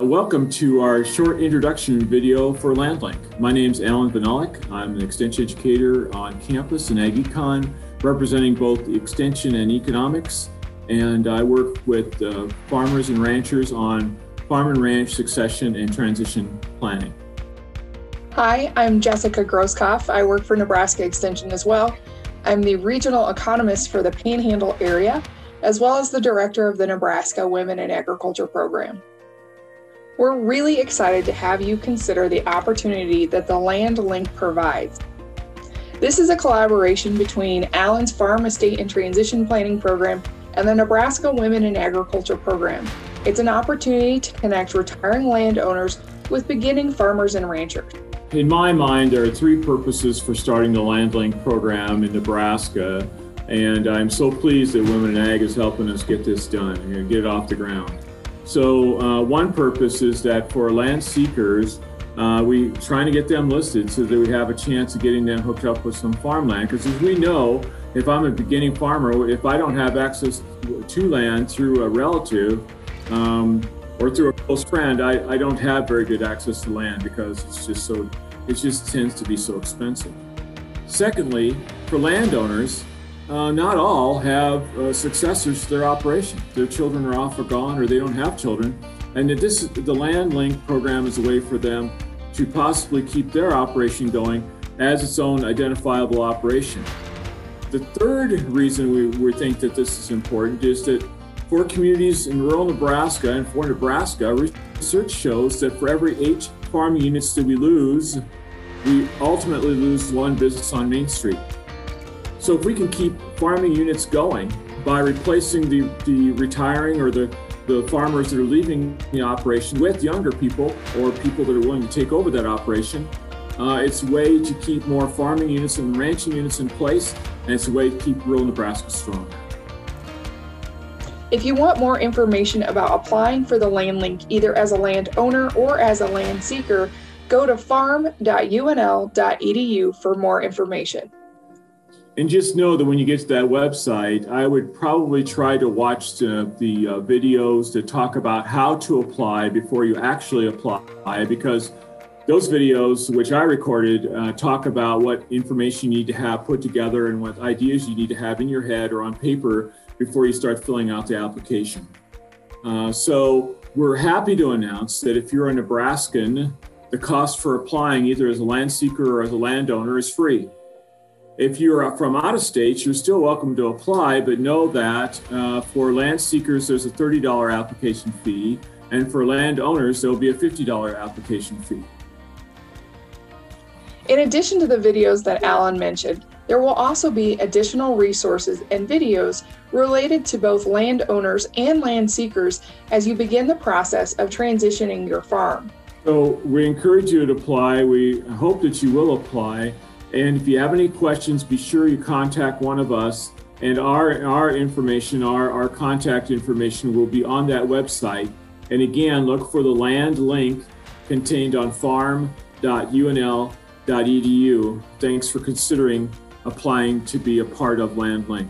Welcome to our short introduction video for LandLink. My name is Allan Vyhnalek. I'm an extension educator on campus in AgEcon, representing both extension and economics. And I work with uh, farmers and ranchers on farm and ranch succession and transition planning. Hi, I'm Jessica Groskopf. I work for Nebraska Extension as well. I'm the regional economist for the Panhandle area, as well as the director of the Nebraska Women in Agriculture program. We're really excited to have you consider the opportunity that the Land Link provides. This is a collaboration between Allan's Farm Estate and Transition Planning Program and the Nebraska Women in Agriculture program. It's an opportunity to connect retiring landowners with beginning farmers and ranchers. In my mind, there are three purposes for starting the Land Link program in Nebraska, and I'm so pleased that Women in Ag is helping us get this done and get it off the ground. So uh, one purpose is that for land seekers, uh, we trying to get them listed so that we have a chance of getting them hooked up with some farmland. Because as we know, if I'm a beginning farmer, if I don't have access to land through a relative um, or through a close friend, I, I don't have very good access to land because it's just so it just tends to be so expensive. Secondly, for landowners, uh, not all have uh, successors to their operation. Their children are off or gone, or they don't have children. And this, the Land Link program is a way for them to possibly keep their operation going as its own identifiable operation. The third reason we, we think that this is important is that for communities in rural Nebraska and for Nebraska, research shows that for every eight farm units that we lose, we ultimately lose one business on Main Street. So if we can keep farming units going by replacing the, the retiring or the, the farmers that are leaving the operation with younger people or people that are willing to take over that operation, uh, it's a way to keep more farming units and ranching units in place, and it's a way to keep rural Nebraska strong. If you want more information about applying for the land link either as a land owner or as a land seeker, go to farm.unl.edu for more information. And just know that when you get to that website, I would probably try to watch the, the uh, videos that talk about how to apply before you actually apply, because those videos, which I recorded, uh, talk about what information you need to have put together and what ideas you need to have in your head or on paper before you start filling out the application. Uh, so we're happy to announce that if you're a Nebraskan, the cost for applying either as a land seeker or as a landowner is free. If you're from out of state, you're still welcome to apply, but know that uh, for land seekers, there's a $30 application fee, and for landowners, there'll be a $50 application fee. In addition to the videos that Allan mentioned, there will also be additional resources and videos related to both landowners and land seekers as you begin the process of transitioning your farm. So we encourage you to apply. We hope that you will apply. And if you have any questions, be sure you contact one of us. And our, our information, our, our contact information will be on that website. And again, look for the land link contained on farm.unl.edu. Thanks for considering applying to be a part of LandLink.